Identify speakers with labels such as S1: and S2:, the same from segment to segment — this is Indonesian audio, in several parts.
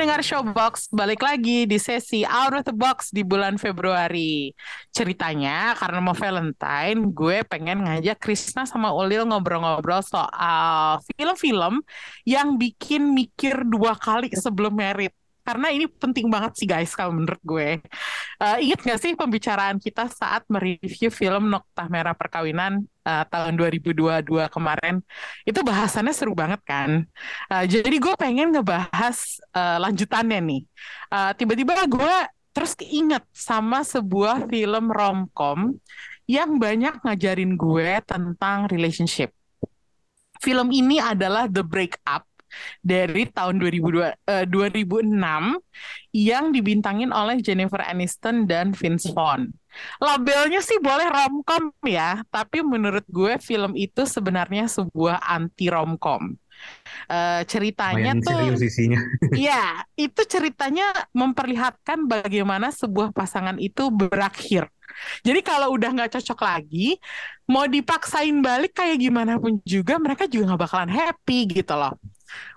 S1: Pendengar Showbox, balik lagi di sesi Out of the Box di bulan Februari. Ceritanya karena mau Valentine, gue pengen ngajak Krisna sama Ulil ngobrol-ngobrol soal film-film yang bikin mikir dua kali sebelum merit. Karena ini penting banget sih guys kalau menurut gue. Uh, ingat gak sih pembicaraan kita saat mereview film Noktah Merah Perkawinan uh, tahun 2022 kemarin? Itu bahasannya seru banget kan? Uh, jadi gue pengen ngebahas uh, lanjutannya nih. Uh, tiba-tiba gue terus keinget sama sebuah film romcom yang banyak ngajarin gue tentang relationship. Film ini adalah The Breakup dari tahun 2002, uh, 2006 yang dibintangin oleh Jennifer Aniston dan Vince Vaughn. Labelnya sih boleh romcom ya, tapi menurut gue film itu sebenarnya sebuah anti romcom. Uh, ceritanya
S2: Lumayan
S1: tuh
S2: serius isinya.
S1: Iya, itu ceritanya memperlihatkan bagaimana sebuah pasangan itu berakhir. Jadi kalau udah nggak cocok lagi, mau dipaksain balik kayak gimana pun juga, mereka juga nggak bakalan happy gitu loh.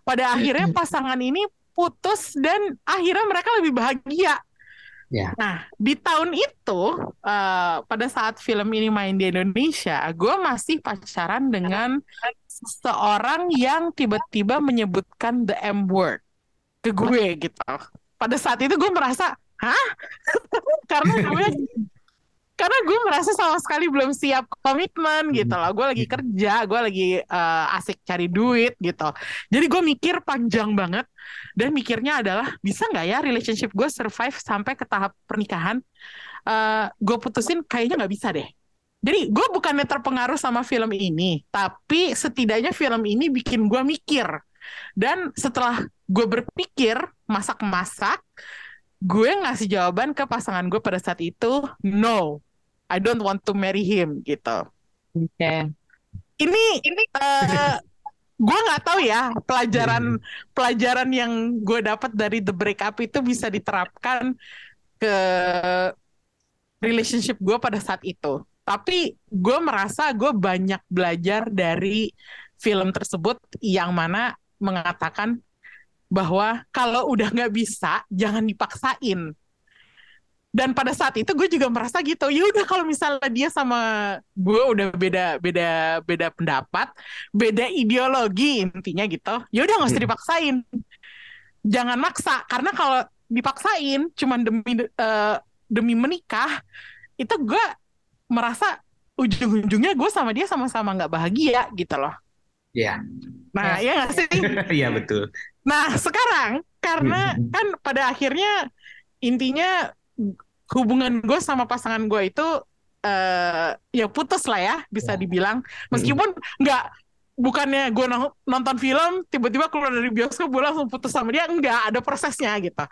S1: Pada akhirnya pasangan ini putus dan akhirnya mereka lebih bahagia.
S2: Ya.
S1: Nah, di tahun itu, uh, pada saat film ini main di Indonesia, gue masih pacaran dengan seseorang yang tiba-tiba menyebutkan the M word ke gue gitu. Pada saat itu gue merasa, hah? karena gue karena gue merasa sama sekali belum siap komitmen gitu loh. Gue lagi kerja, gue lagi uh, asik cari duit gitu. Jadi gue mikir panjang banget dan mikirnya adalah bisa nggak ya relationship gue survive sampai ke tahap pernikahan? Uh, gue putusin kayaknya nggak bisa deh. Jadi gue bukannya terpengaruh sama film ini, tapi setidaknya film ini bikin gue mikir. Dan setelah gue berpikir masak-masak, gue ngasih jawaban ke pasangan gue pada saat itu, no, I don't want to marry him gitu.
S3: Oke. Okay.
S1: Ini ini uh, gue nggak tahu ya pelajaran pelajaran yang gue dapat dari the breakup itu bisa diterapkan ke relationship gue pada saat itu. Tapi gue merasa gue banyak belajar dari film tersebut yang mana mengatakan bahwa kalau udah nggak bisa jangan dipaksain. Dan pada saat itu gue juga merasa gitu ya udah kalau misalnya dia sama gue udah beda beda beda pendapat beda ideologi intinya gitu. Ya udah nggak usah dipaksain. Jangan maksa karena kalau dipaksain cuman demi uh, demi menikah itu gue merasa ujung-ujungnya gue sama dia sama-sama nggak bahagia gitu loh.
S2: Iya.
S1: nah ya nggak sih?
S2: Iya betul.
S1: Nah, sekarang karena kan pada akhirnya intinya hubungan gue sama pasangan gue itu uh, ya putus lah ya bisa dibilang. Meskipun nggak bukannya gue nonton film tiba-tiba keluar dari bioskop gue langsung putus sama dia nggak ada prosesnya gitu.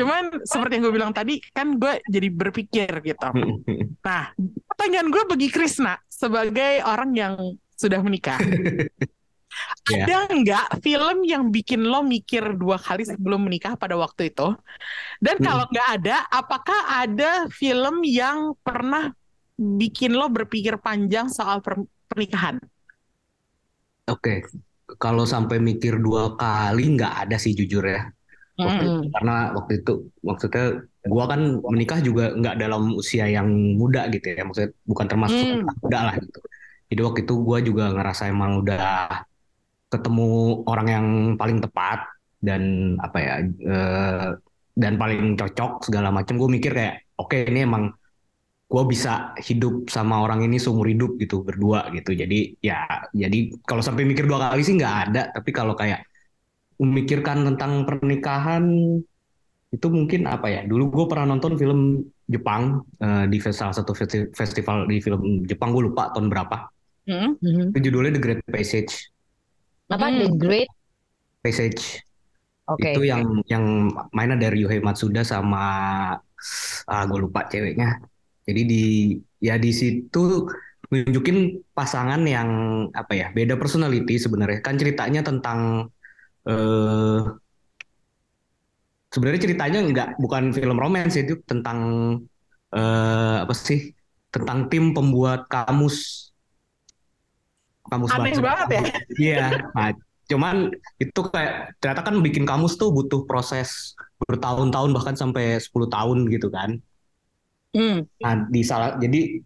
S1: Cuman seperti yang gue bilang tadi kan gue jadi berpikir gitu. Nah pertanyaan gue bagi Krisna sebagai orang yang sudah menikah
S2: Ya.
S1: ada nggak film yang bikin lo mikir dua kali sebelum menikah pada waktu itu? Dan kalau nggak ada, apakah ada film yang pernah bikin lo berpikir panjang soal per pernikahan?
S2: Oke, kalau sampai mikir dua kali nggak ada sih jujur ya. Waktu
S1: Mm.
S2: itu, karena waktu itu maksudnya gua kan menikah juga nggak dalam usia yang muda gitu ya. Maksudnya bukan termasuk
S1: Mm.
S2: muda lah gitu. Jadi waktu itu gua juga ngerasa emang udah ketemu orang yang paling tepat dan apa ya eh, dan paling cocok segala macam gue mikir kayak oke ini emang gue bisa hidup sama orang ini seumur hidup gitu berdua gitu jadi ya jadi kalau sampai mikir dua kali sih nggak ada tapi kalau kayak memikirkan tentang pernikahan itu mungkin apa ya dulu gue pernah nonton film Jepang eh, di salah satu festi- festival di film Jepang gue lupa tahun berapa
S1: Mm.
S3: Mhm.
S2: itu judulnya The Great Passage
S3: Apa
S1: Hmm.
S3: The Great?
S2: Passage
S3: Oke.
S2: itu yang yang mainnya dari Yuhei Matsuda sama ah gue lupa ceweknya jadi di ya di situ nunjukin pasangan yang apa ya beda personality sebenarnya kan ceritanya tentang eh sebenarnya ceritanya nggak bukan film romance itu tentang eh apa sih tentang tim pembuat kamus kamus
S1: Aneh
S2: bahasa
S1: banget ya.
S2: Iya, nah, cuman itu kayak ternyata kan bikin kamus tuh butuh proses bertahun-tahun bahkan sampai 10 tahun gitu kan.
S1: Hmm.
S2: Nah, di salah jadi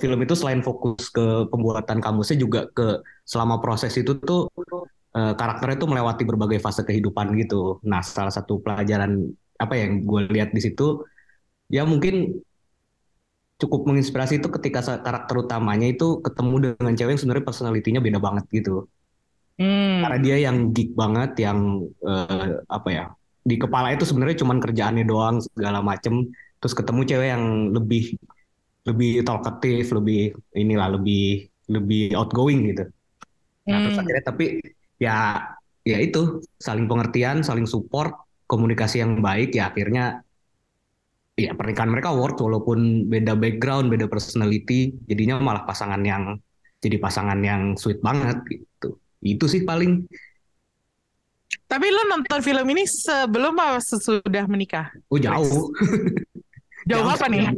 S2: film itu selain fokus ke pembuatan kamusnya juga ke selama proses itu tuh eh, karakternya tuh melewati berbagai fase kehidupan gitu. Nah, salah satu pelajaran apa yang gue lihat di situ ya mungkin cukup menginspirasi itu ketika karakter utamanya itu ketemu dengan cewek yang sebenarnya personalitinya beda banget gitu.
S1: Hmm.
S2: Karena dia yang geek banget, yang eh, apa ya di kepala itu sebenarnya cuman kerjaannya doang segala macem. Terus ketemu cewek yang lebih lebih talkative, lebih inilah lebih lebih outgoing gitu. Nah terus
S1: Hmm.
S2: akhirnya tapi ya ya itu saling pengertian, saling support, komunikasi yang baik ya akhirnya ya pernikahan mereka work walaupun beda background, beda personality, jadinya malah pasangan yang jadi pasangan yang sweet banget gitu. Itu sih paling
S1: Tapi lo nonton film ini sebelum apa sesudah menikah?
S2: oh jauh.
S1: Jauh
S2: Jauh
S1: apa nih?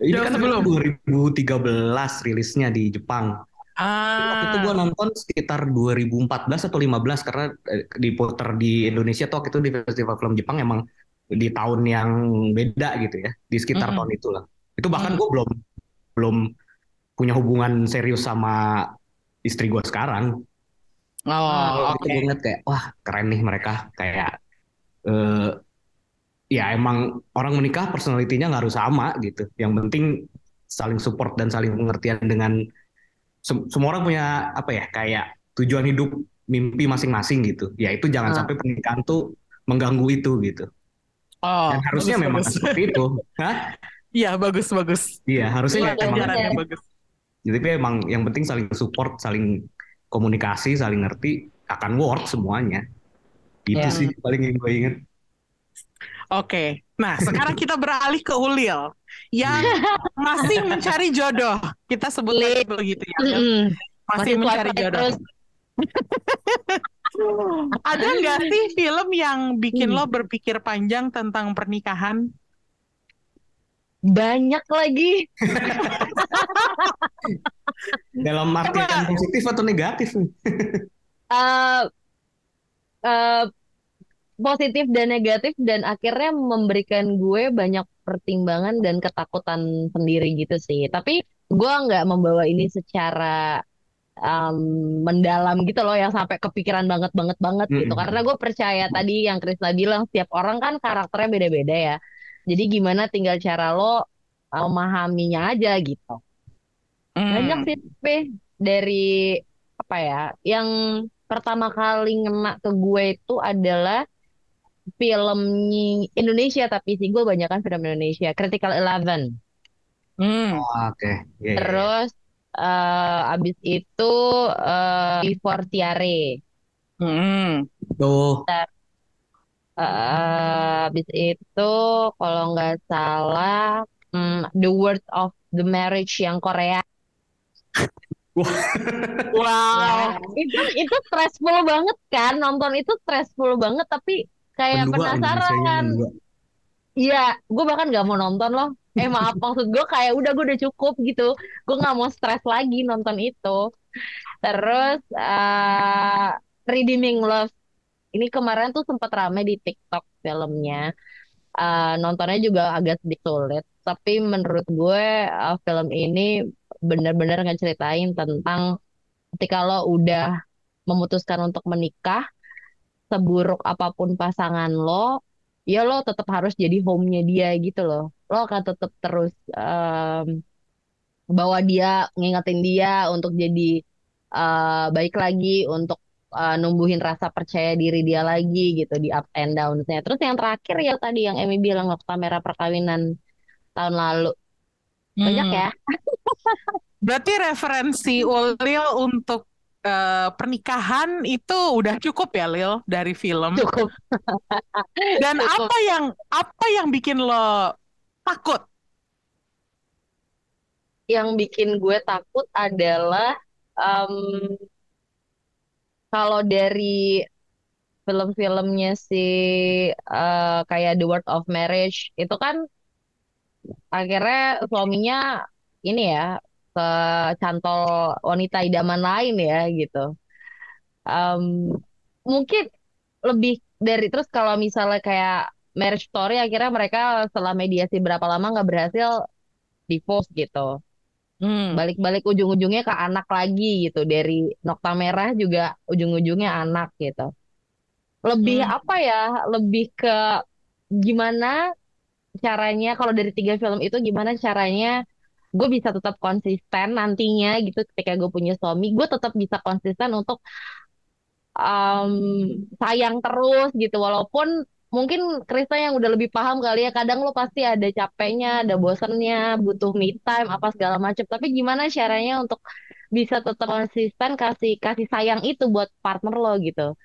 S2: Ini
S1: Jauh
S2: kan
S1: sebelum.
S2: 2013 rilisnya di Jepang. Waktu itu gue
S1: Ah,
S2: nonton sekitar 2014 atau 15 karena eh, diputer di Indonesia tuh waktu itu di Festival Film Jepang emang di tahun yang beda gitu ya, di sekitar
S1: Mm-mm.
S2: tahun itulah. Itu bahkan
S1: Mm.
S2: gue belum belum punya hubungan serius sama istri gue sekarang.
S1: oh, oke.
S2: itu gue ngeliat kayak wah keren nih mereka kayak eh, ya emang orang menikah personalitinya nggak harus sama gitu. Yang penting saling support dan saling pengertian dengan sem- semua orang punya apa ya kayak tujuan hidup mimpi masing-masing gitu. Ya itu jangan
S3: Ah.
S2: sampai pernikahan tuh mengganggu itu gitu.
S1: Oh,
S2: Dan harusnya
S1: bagus,
S2: memang
S1: bagus.
S2: seperti itu. Hah?
S1: Iya, bagus, bagus.
S2: Iya harusnya
S3: Iya,
S2: memang.
S1: Pelajarannya bagus.
S2: Jadi emang yang penting saling support, saling komunikasi, saling ngerti akan work semuanya. Itu
S3: Iya.
S2: sih paling yang gue inget.
S1: Oke. Nah, sekarang kita beralih ke Ulil yang masih mencari jodoh. Kita sebut aja begitu ya. Masih
S3: Masih
S1: mencari jodoh. Ada nggak sih film yang bikin
S3: Hmm.
S1: lo berpikir panjang tentang pernikahan?
S3: Banyak lagi.
S2: Dalam arti yang positif atau negatif?
S3: eh eh, positif dan negatif dan akhirnya memberikan gue banyak pertimbangan dan ketakutan sendiri gitu sih. Tapi gue nggak membawa ini secara em, mendalam gitu loh yang sampai kepikiran banget banget banget gitu.
S2: Mm-mm.
S3: Karena gue percaya tadi yang Krisna bilang setiap orang kan karakternya beda-beda ya. Jadi gimana tinggal cara lo memahaminya aja gitu.
S1: Hmm.
S3: Banyak sih dari apa ya? Yang pertama kali ngena ke gue itu adalah film Indonesia tapi sih gue banyak kan film Indonesia. Critical Eleven.
S1: Hmm.
S2: Oh, Oke, Iya, iya, iya.
S3: Terus eh, abis itu eh, Before Tiare.
S1: Hmm.
S2: Tuh,
S3: Eh, abis itu kalau nggak salah hmm, The Word of the Marriage yang Korea.
S1: Wow.
S3: itu itu stressful banget kan nonton itu stressful banget tapi kayak
S2: pendua
S3: penasaran
S2: pendua.
S3: Iya gue bahkan gak mau nonton loh. Eh maaf maksud gue kayak udah gue udah cukup gitu. Gue nggak mau stres lagi nonton itu. Terus eh Redeeming Love. Ini kemarin tuh sempat rame di TikTok filmnya. Eh, nontonnya juga agak sedikit sulit. Tapi menurut gue eh, film ini benar-benar ngeceritain tentang ketika lo udah memutuskan untuk menikah, seburuk apa pun pasangan lo, ya lo tetap harus jadi home-nya dia gitu loh. Lo akan tetap terus em, bawa dia, ngingetin dia untuk jadi eh, baik lagi, untuk eh, numbuhin rasa percaya diri dia lagi gitu di up and down-nya. Terus yang terakhir ya tadi yang Emi bilang waktu kamera perkawinan tahun lalu. Banyak
S1: Hmm.
S3: ya.
S1: Berarti referensi Ulil untuk eh, pernikahan itu udah cukup ya Lil dari film.
S3: Cukup.
S1: Dan
S3: Cukup.
S1: apa yang apa yang bikin lo takut?
S3: yang bikin gue takut adalah em, kalau dari film-filmnya si eh, kayak The Word of Marriage itu kan akhirnya suaminya ini ya ke cantol wanita idaman lain ya gitu. Em, mungkin lebih dari terus kalau misalnya kayak Marriage Story akhirnya mereka setelah mediasi berapa lama nggak berhasil divorce gitu.
S1: Hmm.
S3: Balik-balik ujung-ujungnya ke anak lagi gitu. Dari Nokta Merah juga ujung-ujungnya anak gitu. Lebih
S1: Hmm.
S3: apa ya? Lebih ke gimana caranya kalau dari tiga film itu gimana caranya gue bisa tetap konsisten nantinya gitu ketika gue punya suami. Gue tetap bisa konsisten untuk um, sayang terus gitu. Walaupun mungkin Krista yang udah lebih paham kali ya kadang lo pasti ada capeknya ada bosennya butuh me time apa segala macam tapi gimana caranya untuk bisa tetap konsisten kasih kasih sayang itu buat partner lo gitu?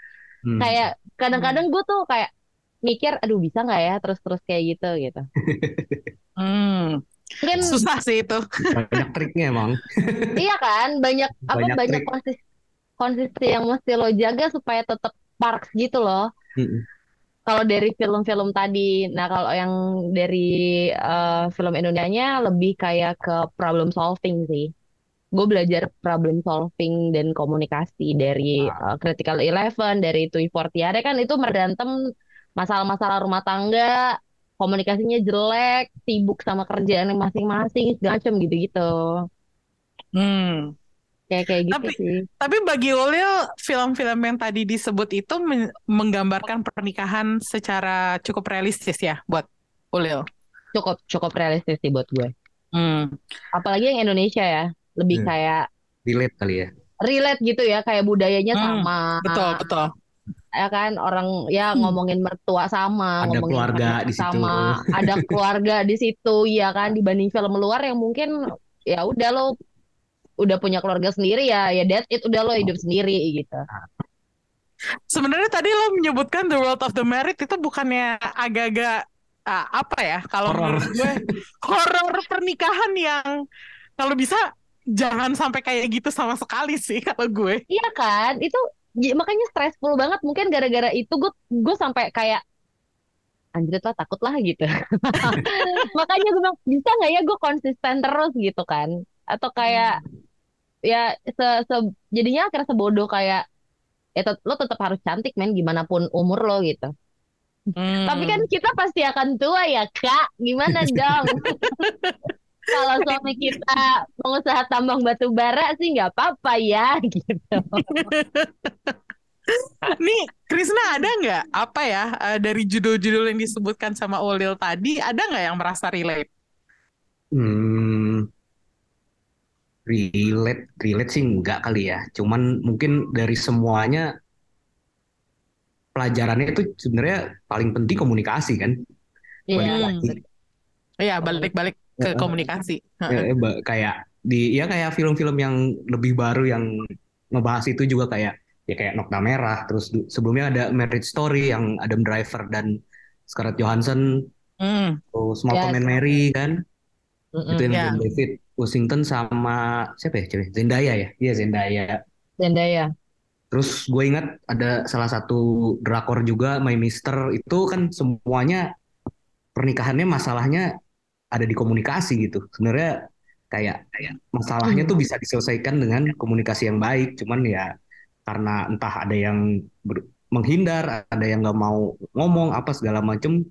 S2: Hmm.
S3: kayak kadang-kadang gue tuh kayak mikir aduh bisa nggak ya? Terus-terus kayak gitu gitu.
S1: Hmm.
S3: Mungkin
S1: Susah sih itu.
S2: Banyak triknya emang.
S3: iya kan banyak apa
S2: Banyak
S3: banyak konsis konsistensi yang mesti lo jaga supaya tetap parks gitu loh
S2: Mm-mm.
S3: kalau dari film-film tadi nah kalau yang dari eh, film Indonesianya lebih kayak ke problem solving sih gue belajar problem solving dan komunikasi dari eh, Critical Eleven dari Tui Fortiade kan itu berantem masalah-masalah rumah tangga komunikasinya jelek sibuk sama kerjaan masing-masing segala macam gitu-gitu
S1: Hmm.
S3: kayak kayak gitu
S1: Tapi-
S3: sih
S1: Tapi bagi Ulil, film-film yang tadi disebut itu men- menggambarkan pernikahan secara cukup realistis ya buat Ulil.
S3: cukup cukup realistis sih buat gue
S1: Hmm.
S3: apalagi yang Indonesia ya lebih
S2: Hmm.
S3: kayak
S2: Relate kali ya.
S3: relate gitu ya kayak budayanya
S1: Hmm,
S3: sama
S1: Betul, betul.
S3: Ya kan orang ya
S1: Hmm.
S3: ngomongin mertua sama
S2: Ada
S3: ngomongin
S2: keluarga di situ.
S3: sama ada keluarga di situ ya kan dibanding film luar yang mungkin ya udah lo udah punya keluarga sendiri ya ya that's it udah lo hidup sendiri gitu
S1: Sebenarnya tadi lo menyebutkan The World of the Married itu bukannya agak-agak ah, apa ya? Kalau menurut gue horor pernikahan yang kalau bisa jangan sampai kayak gitu sama sekali sih kalau gue.
S3: iya kan itu makanya stressful banget. Mungkin gara-gara itu gue gue sampai kayak anjir lah takut lah gitu. Makanya gue bilang bisa nggak ya gue konsisten terus gitu kan. Atau kayak ya se, se- jadinya akhirnya sebodoh kayak ya tet- lo tetap harus cantik men gimana pun umur lo gitu.
S1: Hmm.
S3: tapi kan kita pasti akan tua ya kak. Gimana dong kalau suami kita pengusaha tambang batu bara sih nggak apa-apa ya gitu
S1: Nih, Krisna ada nggak apa ya eh, dari judul-judul yang disebutkan sama Ulil tadi ada nggak yang merasa relate?
S2: Hmm, relate, relate sih enggak kali ya. Cuman mungkin dari semuanya pelajarannya itu sebenarnya paling penting komunikasi kan.
S3: Iya.
S2: Balik
S1: Hmm. Iya, balik-balik ke
S2: Heeh.
S1: komunikasi.
S2: Ya, kayak di ya kayak film-film yang lebih baru yang ngebahas itu juga kayak ya kayak Nokta Merah. Terus sebelumnya ada Marriage Story yang Adam Driver dan Scarlett Johansson.
S1: Hmm.
S2: Terus Malcolm
S3: Ya,
S2: and Mary kan.
S3: Mm-mm.
S2: Itu yang
S1: Ya.
S2: John David Washington sama siapa ya cewek? Zendaya ya? Iya Zendaya.
S3: Zendaya
S2: Terus gue ingat ada salah satu drakor juga My Mister itu kan semuanya pernikahannya masalahnya ada di komunikasi gitu. Sebenarnya kayak kayak masalahnya tuh bisa diselesaikan dengan komunikasi yang baik. Cuman ya karena entah ada yang ber- menghindar, ada yang nggak mau ngomong apa segala macem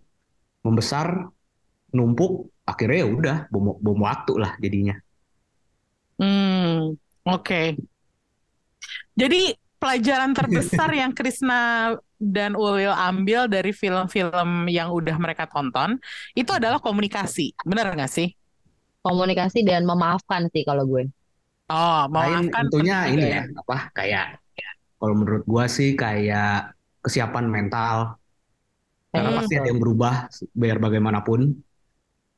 S2: membesar, numpuk, akhirnya ya udah bom, bom waktu lah jadinya.
S1: Hmm, oke. Jadi pelajaran terbesar yang Krisna dan Ulil ambil dari film-film yang udah mereka tonton itu adalah komunikasi. Benar nggak sih?
S3: komunikasi dan memaafkan sih kalau gue
S1: Oh,
S2: Lain
S1: memaafkan
S2: tentunya
S1: penting
S2: ini
S1: juga
S2: ya apa kayak kalau menurut gua sih kayak kesiapan mental karena
S1: Hmm.
S2: pasti ada yang berubah biar bagaimanapun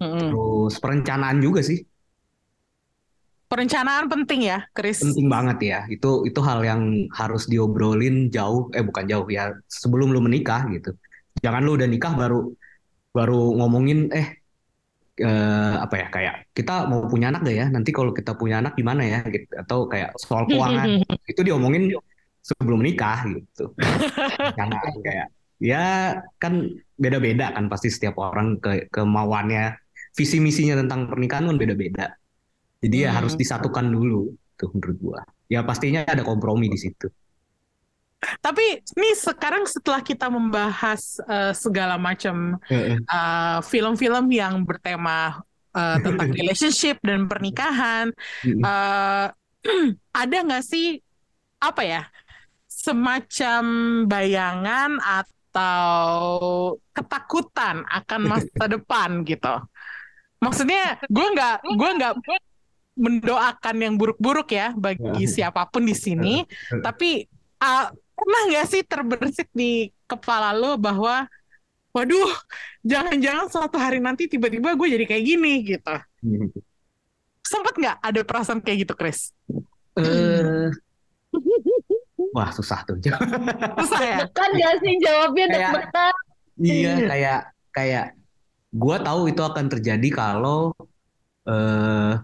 S1: Mm-mm.
S2: terus perencanaan juga sih
S1: Perencanaan penting ya, Kris.
S2: penting banget ya itu itu hal yang harus diobrolin jauh eh bukan jauh ya sebelum lu menikah gitu jangan lu udah nikah baru baru ngomongin eh eh, apa ya kayak kita mau punya anak gak ya? Nanti kalau kita punya anak gimana ya? Gitu. Atau kayak soal keuangan itu diomongin sebelum nikah gitu. Karena kayak ya kan beda-beda kan pasti setiap orang ke kemauannya, visi misinya tentang pernikahan kan beda-beda. Jadi ya harus
S1: Hmm.
S2: disatukan dulu tuh menurut gua. Ya pastinya ada kompromi di situ.
S1: Tapi nih sekarang setelah kita membahas eh, segala macam eh, film-film yang bertema eh, tentang relationship dan pernikahan, eh, ada nggak sih apa ya semacam bayangan atau ketakutan akan masa depan gitu? Maksudnya gue nggak gue nggak mendoakan yang buruk-buruk ya bagi siapa pun di sini, tapi ah, pernah nggak sih terbersit di kepala lo bahwa waduh jangan-jangan suatu hari nanti tiba-tiba gue jadi kayak gini gitu. Sempet nggak ada perasaan kayak gitu, Chris?
S2: Eh, wah susah tuh.
S1: Susah ya?
S3: Kan gak sih jawabnya
S2: Kayak-. Iya, kayak kayak gua tahu itu akan terjadi kalau eh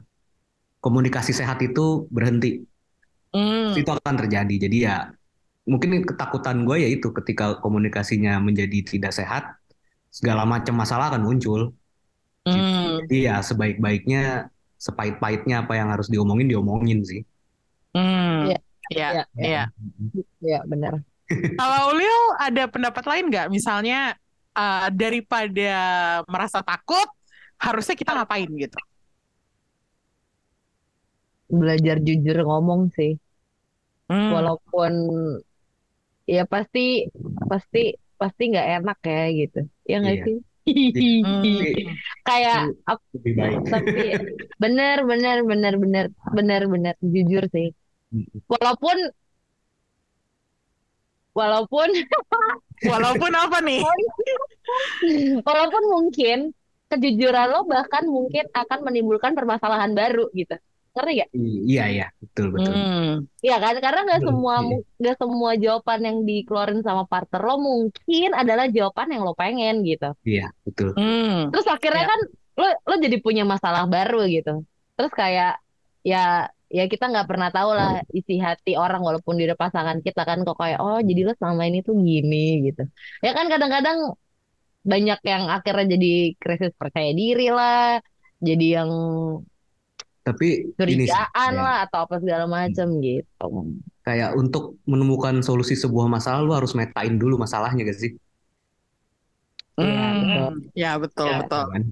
S2: komunikasi sehat itu berhenti.
S1: Hmm.
S2: Itu akan terjadi. Jadi ya mungkin ketakutan gue ya itu ketika komunikasinya menjadi tidak sehat, segala macam masalah akan muncul.
S1: Hmm.
S2: Jadi ya sebaik-baiknya, sepahit-pahitnya apa yang harus diomongin diomongin sih.
S1: Hmm.
S3: Iya.
S1: Iya,
S3: Iya.
S1: iya.
S3: Ya benar.
S1: Kalau Ulil ada pendapat lain nggak? Misalnya eh, daripada merasa takut, harusnya kita ngapain gitu?
S3: Belajar jujur ngomong sih.
S1: Hmm.
S3: Walaupun ya pasti pasti pasti nggak enak ya gitu. Ya nggak
S2: Iya.
S3: sih?
S1: Hmm.
S3: Kayak
S2: Lebih baik.
S3: tapi bener bener bener bener bener bener jujur sih. Walaupun walaupun
S1: Walaupun apa nih?
S3: walaupun mungkin kejujuran lo bahkan mungkin akan menimbulkan permasalahan baru gitu. Ngerti gak?
S2: Iya iya betul betul.
S1: Hmm.
S3: Iya kan? Karena nggak semua
S2: iya.
S3: nggak semua jawaban yang dikeluarin sama partner lo mungkin adalah jawaban yang lo pengen gitu.
S2: Iya betul.
S1: Hmm.
S3: Terus akhirnya
S1: Iya.
S3: kan lo lo jadi punya masalah baru gitu. Terus kayak ya ya kita nggak pernah tahu lah isi hati orang walaupun udah pasangan kita kan kok kayak oh jadi lo selama ini tuh gini gitu. Ya kan kadang-kadang banyak yang akhirnya jadi krisis percaya diri lah, jadi yang
S2: Tapi ini
S3: curigaan
S2: ya,
S3: lah atau apa segala macam gitu.
S2: kayak untuk menemukan solusi sebuah masalah lu harus metain dulu masalahnya gak sih?
S3: Iya.
S1: Hmm. Ya betul
S3: Ya.
S1: betul.
S2: Kan?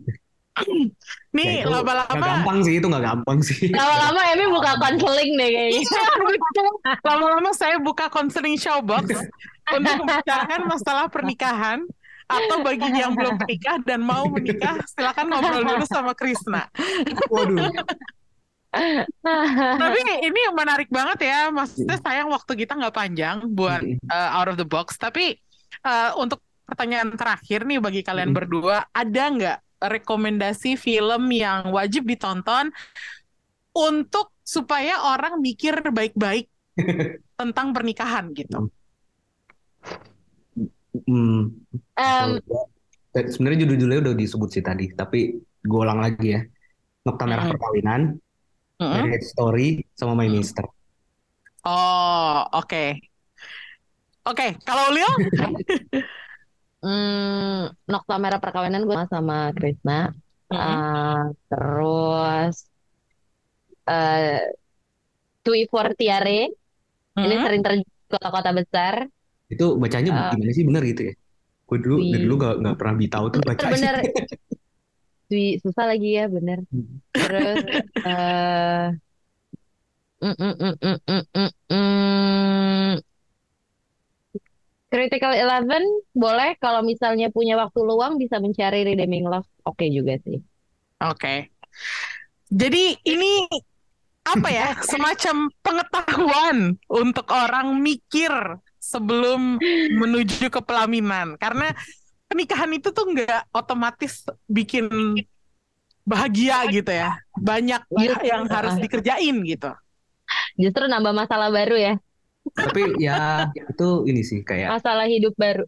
S2: Ya,
S1: Nih
S2: itu nggak
S1: lama-lama
S2: gampang sih itu nggak gampang sih.
S3: Lama-lama Emi buka konseling deh kayaknya.
S1: lama-lama saya buka counseling showbox untuk membicarakan masalah pernikahan atau bagi yang belum menikah dan mau menikah silakan ngobrol dulu sama Krisna.
S2: Waduh.
S1: Tapi ini menarik banget ya, maksudnya sayang waktu kita nggak panjang buat uh, out of the box. Tapi uh, untuk pertanyaan terakhir nih bagi kalian
S2: Mm.
S1: berdua, ada nggak rekomendasi film yang wajib ditonton untuk supaya orang mikir baik-baik tentang pernikahan gitu?
S2: Hmm, eh, sebenarnya judul-judulnya udah disebut sih tadi, tapi gue ulang lagi ya. Nokta Merah. Perkawinan, Marriage Story, sama My
S1: Mm.
S2: Mister.
S1: Oh, oke. Oke, kalau Leo?
S3: hmm, Nokta Merah Perkawinan gue sama Krisna.
S1: Mm-mm.
S3: Ah, terus eh Tui Fortiare ini
S1: Mm-mm.
S3: sering terjadi di kota-kota besar.
S2: Itu bacanya
S3: Ah.
S2: gimana sih bener gitu ya? Gue dulu dari dulu gak, nggak pernah tahu tuh bacanya.
S3: Bener-bener Tui susah lagi ya bener. Terus eh mm, mm, mm, mm, mm, mm, mm. Critical Eleven boleh kalau misalnya punya waktu luang bisa mencari Redeeming Love oke juga sih.
S1: Oke. Jadi ini apa ya? Semacam pengetahuan untuk orang mikir sebelum menuju ke pelaminan. Karena pernikahan itu tuh nggak otomatis bikin bahagia gitu ya. Banyak
S3: Justru,
S1: yang harus
S3: ah,
S1: dikerjain gitu.
S3: justru nambah masalah baru ya,
S2: Tapi ya itu ini sih kayak
S3: masalah hidup baru.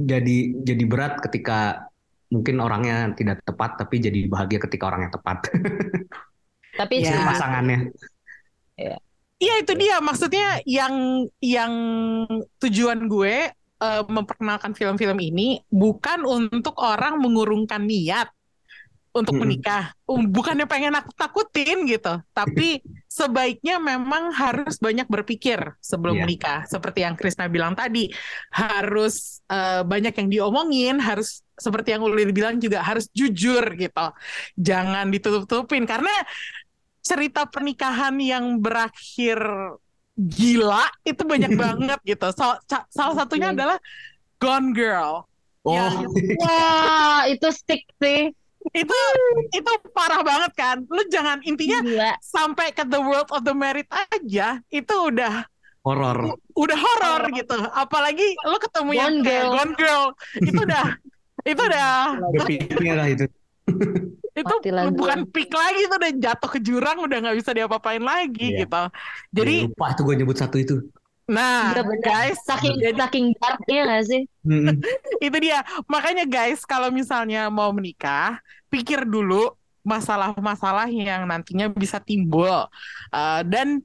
S2: jadi jadi berat ketika mungkin orangnya tidak tepat tapi jadi bahagia ketika orangnya tepat.
S3: Tapi
S1: Ya.
S2: Itu pasangannya.
S1: Iya itu dia maksudnya yang yang tujuan gue eh, memperkenalkan film-film ini bukan untuk orang mengurungkan niat untuk menikah, Um, bukannya pengen nakut takutin gitu, tapi sebaiknya memang harus banyak berpikir sebelum
S2: Iya.
S1: menikah, seperti yang Krisna bilang tadi, harus eh, banyak yang diomongin, harus seperti yang Ulil bilang juga harus jujur gitu, jangan ditutup-tutupin karena cerita pernikahan yang berakhir gila itu banyak banget gitu. So- salah satunya
S3: Oke.
S1: adalah Gone Girl.
S2: Oh,
S1: Ya.
S3: wah itu stick sih.
S1: Itu itu parah banget kan. Lu jangan intinya
S3: Gila.
S1: sampai ke The World of the Married aja itu udah
S2: horor.
S1: udah horor gitu. Apalagi lu ketemu yang
S3: Gone
S1: kayak
S3: Girl.
S1: Gone Girl itu udah itu udah
S2: Udah itu.
S1: Itu
S3: lagi.
S1: bukan peak lagi itu udah jatuh ke jurang udah nggak bisa diapa-apain lagi
S2: Iya.
S1: gitu. Jadi
S2: lupa tuh gue nyebut satu itu.
S1: nah
S3: Iya, bener.
S1: guys
S3: Saking
S1: jadi
S3: saking darknya gak sih?
S1: Itu dia makanya guys kalau misalnya mau menikah pikir dulu masalah-masalah yang nantinya bisa timbul Eh, dan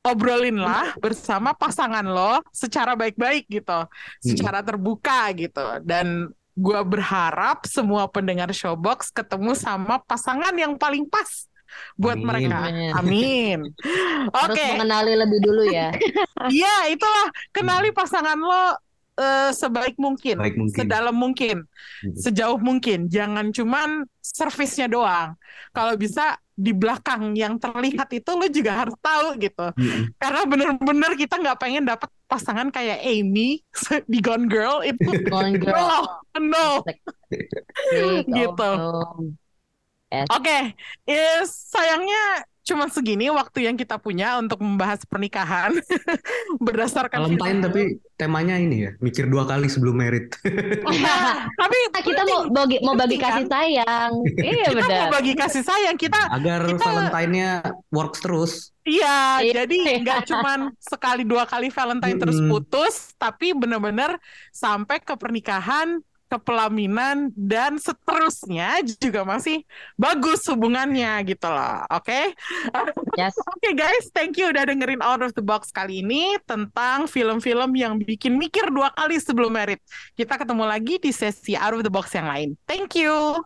S1: obrolinlah bersama pasangan lo secara baik-baik gitu secara terbuka gitu dan gua berharap semua pendengar Showbox ketemu sama pasangan yang paling pas buat
S2: Amin.
S1: mereka
S3: Amin. Harus
S1: oke
S3: mengenali lebih dulu ya.
S1: Iya, itulah kenali pasangan lo eh, sebaik mungkin,
S2: Baik mungkin.
S1: sedalam mungkin,
S2: Hmm.
S1: sejauh mungkin. Jangan cuman servisnya doang. Kalau bisa di belakang yang terlihat itu lo juga harus tahu gitu.
S2: Mm-mm.
S1: Karena bener-bener kita nggak pengen dapat pasangan kayak Amy di Gone Girl itu.
S3: Gone girl.
S1: No, no. Gitu. Oke, is sayangnya cuma segini waktu yang kita punya untuk membahas pernikahan berdasarkan
S2: Valentine tapi temanya ini ya, mikir dua kali sebelum merit.
S1: Nah, tapi
S3: Nah, kita mau bagi mau bagi kasih sayang. Iya
S1: kita
S3: benar.
S1: mau bagi kasih sayang kita
S2: Agar
S1: Kita-
S2: Valentine-nya works terus.
S1: iya
S3: Iya.
S1: jadi nggak cuman sekali dua kali Valentine terus putus tapi benar-benar sampai ke pernikahan ke pelaminan dan seterusnya juga masih bagus hubungannya gitu loh oke
S3: Yes.
S1: Oke guys, thank you udah dengerin Out of the Box kali ini tentang film-film yang bikin mikir dua kali sebelum merit. Kita ketemu lagi di sesi Out of the Box yang lain. Thank you.